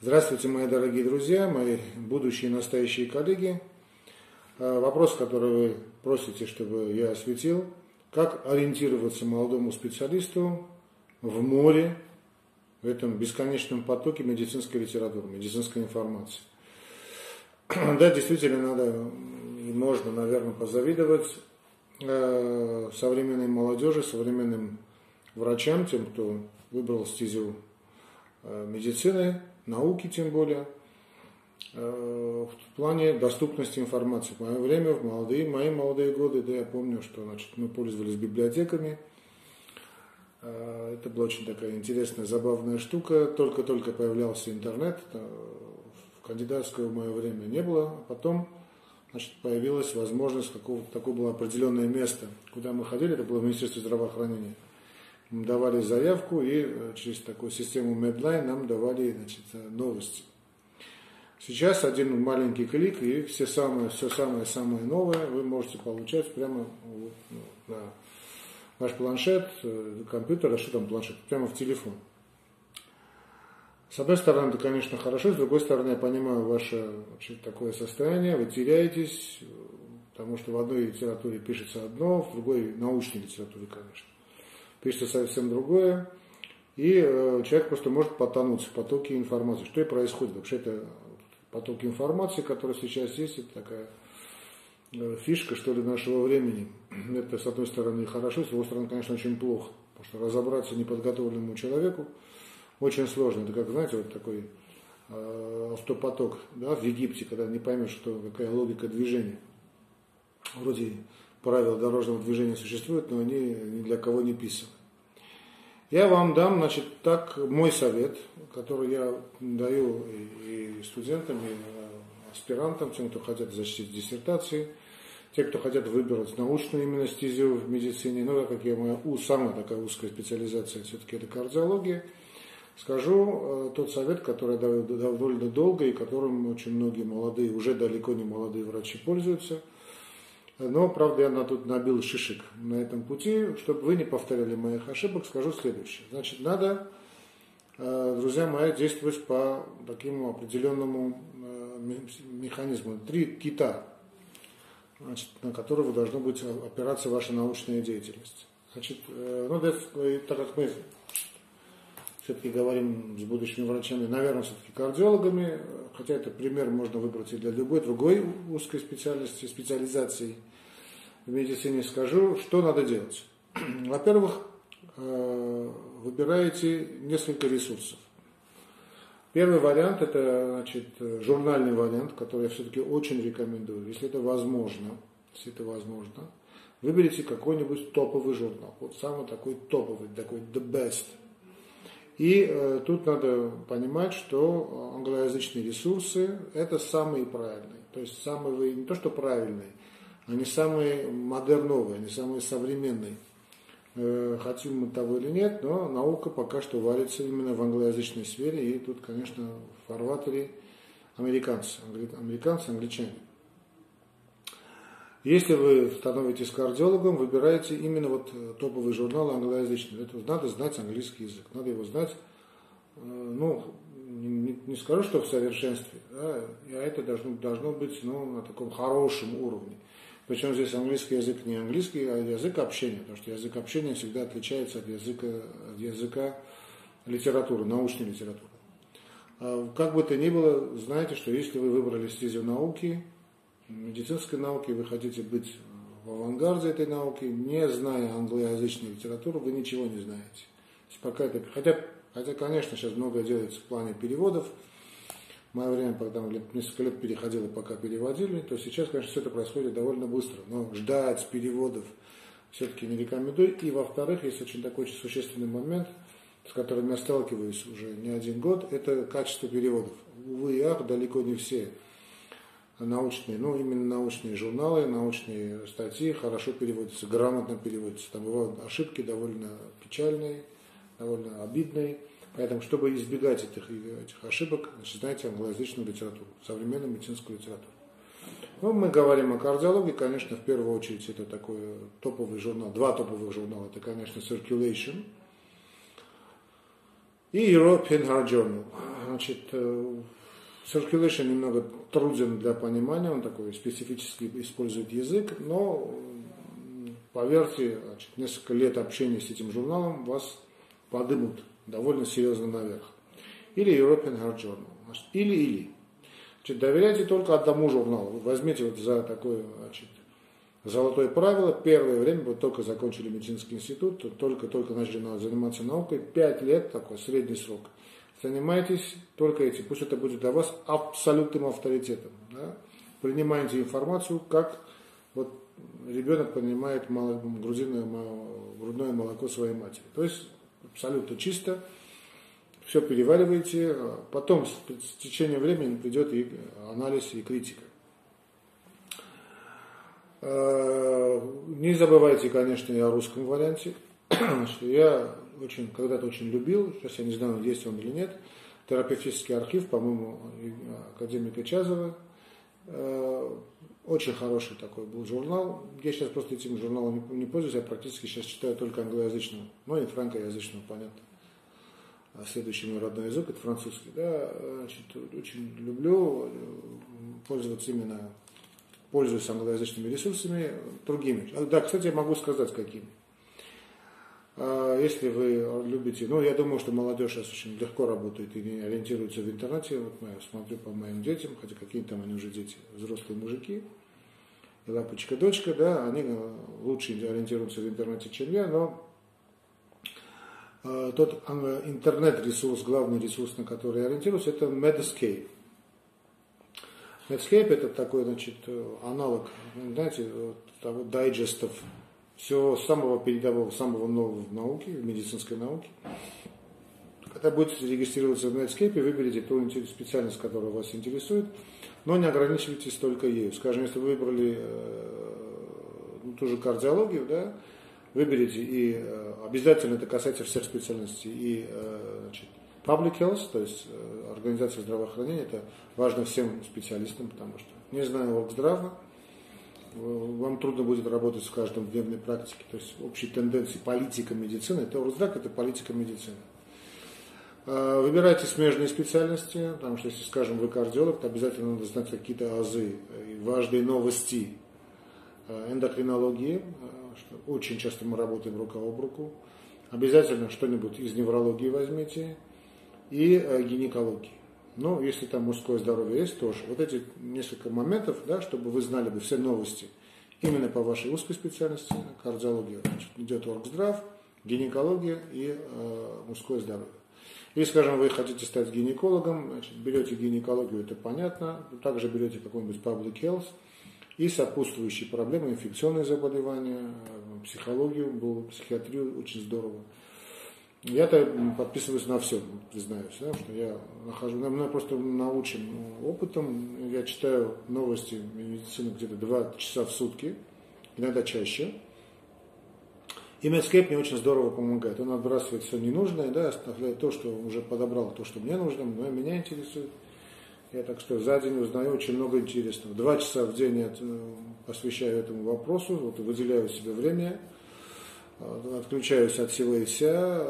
Здравствуйте, мои дорогие друзья, мои будущие и настоящие коллеги. А, вопрос, который вы просите, чтобы я осветил. Как ориентироваться молодому специалисту в море, в этом бесконечном потоке медицинской литературы, медицинской информации? Да, действительно, надо и можно, наверное, позавидовать а, современной молодежи, современным врачам, тем, кто выбрал стезю а, медицины, науки тем более, э, в плане доступности информации. В мое время, в молодые, мои молодые годы, да, я помню, что значит, мы пользовались библиотеками. Э, это была очень такая интересная, забавная штука. Только-только появлялся интернет. Э, в кандидатское в мое время не было. А потом значит, появилась возможность, какого такое было определенное место, куда мы ходили, это было Министерство здравоохранения давали заявку и э, через такую систему Medline нам давали значит, э, новости. Сейчас один маленький клик и все самое, все самое-самое новое вы можете получать прямо ну, на ваш планшет, э, компьютер, а что там планшет, прямо в телефон. С одной стороны, это, конечно, хорошо, с другой стороны, я понимаю ваше такое состояние, вы теряетесь, потому что в одной литературе пишется одно, в другой научной литературе, конечно пишется совсем другое, и э, человек просто может потонуть в потоке информации. Что и происходит. Вообще это поток информации, который сейчас есть, это такая э, фишка, что ли, нашего времени. Это, с одной стороны, хорошо, с другой стороны, конечно, очень плохо. Потому что разобраться неподготовленному человеку очень сложно. Это как, знаете, вот такой э, автопоток да, в Египте, когда не поймешь, что, какая логика движения. Вроде правила дорожного движения существуют, но они ни для кого не писаны. Я вам дам, значит, так мой совет, который я даю и, студентам, и аспирантам, тем, кто хотят защитить диссертации, те, кто хотят выбрать научную именно стезию в медицине, ну, так как я моя самая такая узкая специализация, все-таки это кардиология, скажу э, тот совет, который я даю довольно долго и которым очень многие молодые, уже далеко не молодые врачи пользуются – но, правда, я тут набил шишек на этом пути. Чтобы вы не повторяли моих ошибок, скажу следующее. Значит, надо, э, друзья мои, действовать по такому определенному э, механизму. Три кита, значит, на которые должна быть опираться ваша научная деятельность. Значит, э, ну, так как мы все-таки говорим с будущими врачами, наверное, все-таки кардиологами, хотя это пример можно выбрать и для любой другой узкой специальности, специализации в медицине, скажу, что надо делать. Во-первых, э, выбираете несколько ресурсов. Первый вариант это значит, журнальный вариант, который я все-таки очень рекомендую, если это возможно, если это возможно, выберите какой-нибудь топовый журнал, вот самый такой топовый, такой the best – и э, тут надо понимать, что англоязычные ресурсы – это самые правильные. То есть самые, не то что правильные, они самые модерновые, они самые современные. Э, хотим мы того или нет, но наука пока что варится именно в англоязычной сфере. И тут, конечно, в фарватере американцы, американцы, англичане. Если вы становитесь кардиологом, выбираете именно вот э, топовый журнал англоязычный. Это надо знать английский язык, надо его знать, э, ну, не, не скажу, что в совершенстве, да, а это должно, должно быть ну, на таком хорошем уровне. Причем здесь английский язык не английский, а язык общения, потому что язык общения всегда отличается от языка, от языка литературы, научной литературы. А как бы то ни было, знаете, что если вы выбрали стезию науки, медицинской науки, вы хотите быть в авангарде этой науки, не зная англоязычной литературы, вы ничего не знаете. Пока это, хотя, хотя, конечно, сейчас много делается в плане переводов. В мое время, когда несколько лет переходило, пока переводили, то сейчас, конечно, все это происходит довольно быстро. Но ждать переводов все-таки не рекомендую. И, во-вторых, есть очень такой очень существенный момент, с которым я сталкиваюсь уже не один год, это качество переводов. Увы и ах, далеко не все научные, ну именно научные журналы, научные статьи хорошо переводятся, грамотно переводятся. Там бывают ошибки довольно печальные, довольно обидные. Поэтому, чтобы избегать этих, этих ошибок, значит, знайте англоязычную литературу, современную медицинскую литературу. Ну, мы говорим о кардиологии, конечно, в первую очередь это такой топовый журнал, два топовых журнала, это, конечно, Circulation и European Heart Journal. значит, circulation немного труден для понимания, он такой специфически использует язык, но поверьте, значит, несколько лет общения с этим журналом вас подымут довольно серьезно наверх. Или European Heart Journal. Значит, или-или. Значит, доверяйте только одному журналу. Возьмите вот за такое значит, золотое правило. Первое время, вот только закончили медицинский институт, только-только начали заниматься наукой. Пять лет, такой средний срок. Занимайтесь только этим. Пусть это будет для вас абсолютным авторитетом. Да? Принимайте информацию, как вот ребенок принимает грудиное, грудное молоко своей матери. То есть абсолютно чисто, все перевариваете, потом с течением времени придет и анализ, и критика. А, не забывайте, конечно, и о русском варианте. Я очень, когда-то очень любил, сейчас я не знаю, есть он или нет, терапевтический архив, по-моему, академика Чазова. А, очень хороший такой был журнал. Я сейчас просто этим журналом не, пользуюсь, я практически сейчас читаю только англоязычного, ну и франкоязычного, понятно. А следующий мой родной язык это французский. Да, значит, очень люблю э, пользоваться именно, пользуюсь англоязычными ресурсами, другими. А, да, кстати, я могу сказать, какими. А, если вы любите, ну, я думаю, что молодежь сейчас очень легко работает и не ориентируется в интернете. Вот я смотрю по моим детям, хотя какие там они уже дети, взрослые мужики и лапочка, дочка, да, они э, лучше ориентируются в интернете, чем я, но э, тот э, интернет-ресурс, главный ресурс, на который я ориентируюсь, это Medscape. Medscape это такой, значит, аналог, знаете, того дайджестов, всего самого передового, самого нового в науке, в медицинской науке. Когда будете регистрироваться в Netscape, выберите ту специальность, которая вас интересует, но не ограничивайтесь только ею. Скажем, если вы выбрали э, ну, ту же кардиологию, да, выберите и э, обязательно это касается всех специальностей, и э, значит, public health, то есть организация здравоохранения, это важно всем специалистам, потому что не знаю Оргздрава, вам трудно будет работать в дневной практике, то есть общей тенденции политика медицины, это Оргздрак, это политика медицины. А, выбирайте смежные специальности, потому что если, скажем, вы кардиолог, то обязательно надо знать какие-то азы, важные новости а, эндокринологии, что очень часто мы работаем рука об руку. Обязательно что-нибудь из неврологии возьмите и гинекологии. Ну, если там мужское здоровье есть, тоже. Вот эти несколько моментов, да, чтобы вы знали бы все новости именно по вашей узкой специальности, кардиология. Значит, идет оргздрав, гинекология и э, мужское здоровье. Если, скажем, вы хотите стать гинекологом, значит, берете гинекологию, это понятно, также берете какой-нибудь public health и сопутствующие проблемы, инфекционные заболевания, психологию, было психиатрию, очень здорово. Я-то подписываюсь на все, признаюсь, да, что я нахожу, меня просто научен опытом, я читаю новости медицины где-то два часа в сутки, иногда чаще, и Medscape мне очень здорово помогает. Он отбрасывает все ненужное, да, оставляет то, что уже подобрал, то, что мне нужно, но меня интересует. Я так что за день узнаю очень много интересного. Два часа в день я э, посвящаю этому вопросу, вот выделяю себе время, отключаюсь от всего и вся,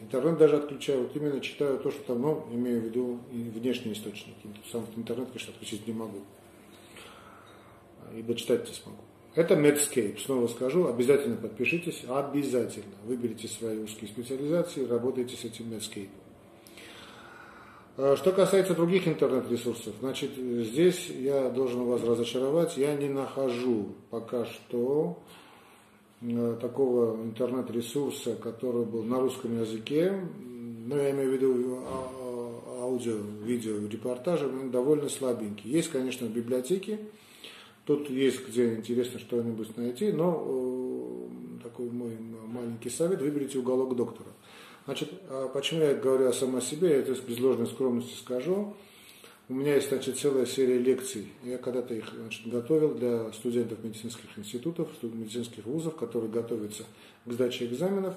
интернет даже отключаю, вот именно читаю то, что там, ну, имею в виду внешние источники. Сам интернет, конечно, отключить не могу. Ибо читать не смогу. Это Medscape. Снова скажу, обязательно подпишитесь, обязательно. Выберите свои узкие специализации, работайте с этим Medscape. А, что касается других интернет-ресурсов, значит, здесь я должен вас разочаровать, я не нахожу пока что такого интернет-ресурса, который был на русском языке, но я имею в виду а, а, аудио, видео, репортажи, довольно слабенький. Есть, конечно, в библиотеке, Тут есть где интересно что-нибудь найти, но э, такой мой маленький совет, выберите уголок доктора. Значит, а почему я говорю о себе, я это без ложной скромности скажу. У меня есть, значит, целая серия лекций. Я когда-то их значит, готовил для студентов медицинских институтов, медицинских вузов, которые готовятся к сдаче экзаменов.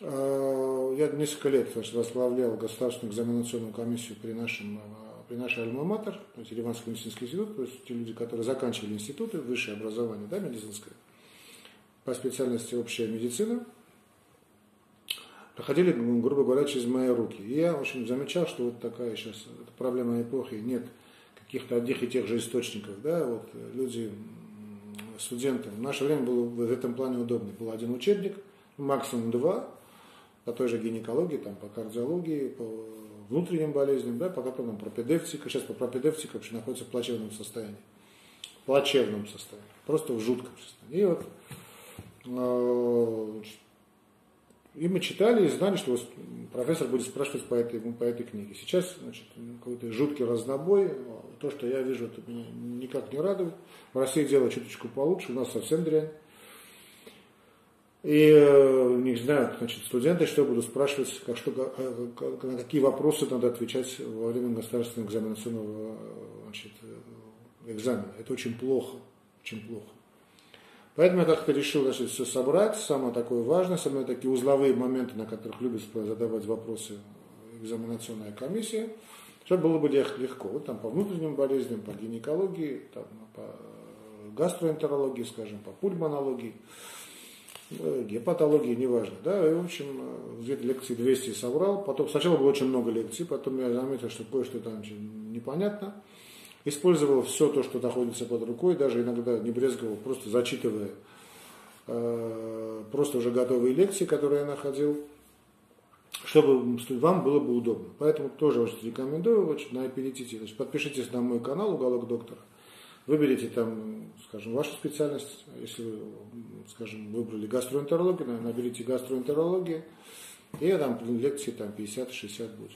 А, я несколько лет значит, возглавлял государственную экзаменационную комиссию при нашем при нашей альма-матер, то есть Ереванский медицинский институт, то есть те люди, которые заканчивали институты, высшее образование, да, медицинское, по специальности общая медицина. Проходили, грубо говоря, через мои руки. И я, в общем, замечал, что вот такая сейчас проблема эпохи, нет каких-то одних и тех же источников, да, вот люди, студенты, в наше время было в этом плане удобно. Был один учебник, максимум два, по той же гинекологии, там, по кардиологии, по внутренним болезням, да, по которым пропедевтика, сейчас по пропедевтика вообще находится в плачевном состоянии. В плачевном состоянии, просто в жутком состоянии. И вот э, и мы читали и знали, что профессор будет спрашивать по этой, по этой книге. Сейчас значит, какой-то жуткий разнобой. То, что я вижу, это меня никак не радует. В России дело чуточку получше, у нас совсем дрянь. И э, не знаю, значит, студенты что будут спрашивать, как, что, э, как, на какие вопросы надо отвечать во время государственного экзаменационного значит, э, экзамена. Это очень плохо, очень плохо. Поэтому я как-то решил значит, все собрать, самое такое важное, самые такие узловые моменты, на которых любит задавать вопросы экзаменационная комиссия, чтобы было бы легко. Вот там по внутренним болезням, по гинекологии, там, по гастроэнтерологии, скажем, по пульмонологии, э, гепатологии, неважно. Да? И, в общем, где-то лекции 200 собрал. Потом, сначала было очень много лекций, потом я заметил, что кое-что там непонятно использовал все то, что находится под рукой, даже иногда не брезговал, просто зачитывая э, просто уже готовые лекции, которые я находил, чтобы вам было бы удобно. Поэтому тоже очень рекомендую очень, на аппетите. Значит, подпишитесь на мой канал «Уголок доктора». Выберите там, скажем, вашу специальность. Если вы, скажем, выбрали гастроэнтерологию, наберите гастроэнтерологию, и там лекции там 50-60 будет.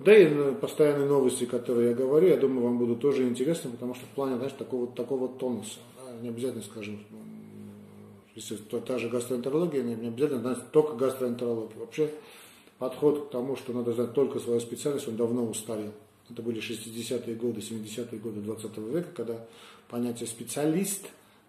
Да и постоянные новости, которые я говорю, я думаю, вам будут тоже интересны, потому что в плане, знаешь, такого, такого тонуса. Да, не обязательно, скажем, если то, та же гастроэнтерология, не, обязательно знать только гастроэнтерологию. Вообще подход к тому, что надо знать только свою специальность, он давно устарел. Это были 60-е годы, 70-е годы 20 века, когда понятие специалист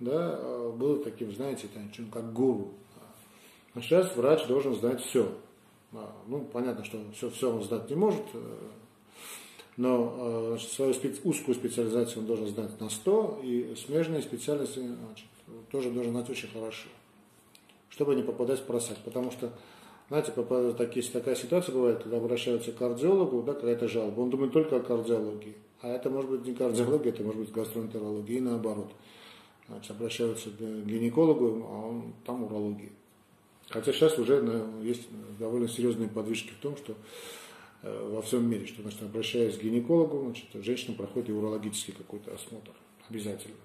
да, было таким, знаете, как гуру. А сейчас врач должен знать все. А, ну, понятно, что все, все он знать не может, э, но э, значит, свою специ... узкую специализацию он должен знать на 100, и смежные специальности значит, тоже должен знать очень хорошо, чтобы не попадать в просак. Потому что, знаете, такие, такая ситуация бывает, когда обращаются к кардиологу, да, какая-то жалоба, он думает только о кардиологии. А это может быть не кардиология, это может быть гастроэнтерология и наоборот. Значит, обращаются к гинекологу, а он там урология. Хотя сейчас уже есть довольно серьезные подвижки в том, что э, во всем мире, что значит, обращаясь к гинекологу, значит, женщина проходит и урологический какой-то осмотр обязательно.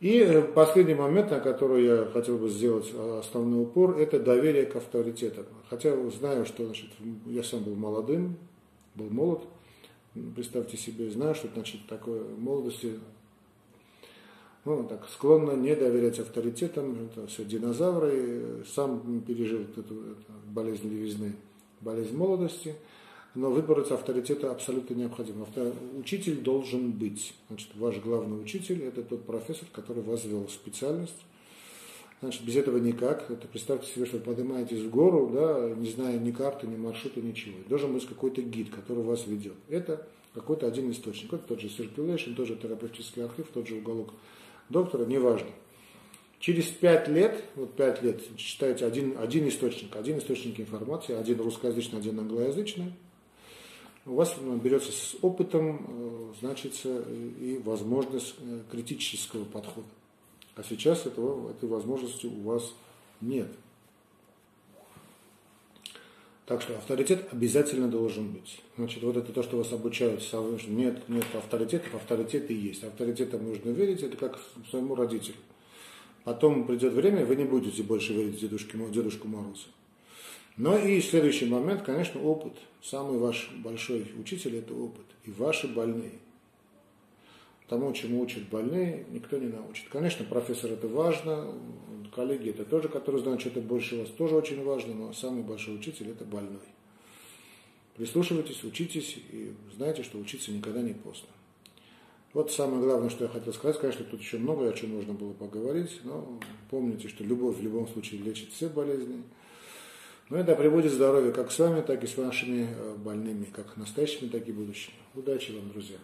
И э, последний момент, на который я хотел бы сделать э, основной упор, это доверие к авторитетам. Хотя знаю, что значит, я сам был молодым, был молод, представьте себе, знаю, что значит такое молодости ну, так, склонна не доверять авторитетам, это все динозавры, сам пережил эту, эту болезнь левизны, болезнь молодости, но выбрать авторитета абсолютно необходимо. Автор... Учитель должен быть. Значит, ваш главный учитель – это тот профессор, который вас ввел в специальность. Значит, без этого никак. Это представьте себе, что вы поднимаетесь в гору, да, не зная ни карты, ни маршрута, ничего. Должен быть какой-то гид, который вас ведет. Это какой-то один источник. Это тот же circulation, тот же терапевтический архив, тот же уголок доктора, неважно. Через пять лет, вот пять лет, читаете один, один источник, один источник информации, один русскоязычный, один англоязычный, у вас берется с опытом, э, значит, и возможность э, критического подхода. А сейчас этого, этой возможности у вас нет. Так что авторитет обязательно должен быть. Значит, вот это то, что вас обучают, нет, нет авторитетов, авторитеты есть. Авторитетам нужно верить, это как своему родителю. Потом придет время, вы не будете больше верить дедушке, Дедушку Морозу. Но и следующий момент, конечно, опыт. Самый ваш большой учитель – это опыт. И ваши больные. Тому, чему учат больные, никто не научит. Конечно, профессор это важно, коллеги это тоже, которые знают что-то больше вас, тоже очень важно, но самый большой учитель это больной. Прислушивайтесь, учитесь и знайте, что учиться никогда не поздно. Вот самое главное, что я хотел сказать. Конечно, тут еще много о чем можно было поговорить, но помните, что любовь в любом случае лечит все болезни. Но это приводит здоровье как с вами, так и с вашими э, больными, как настоящими, так и будущими. Удачи вам, друзья!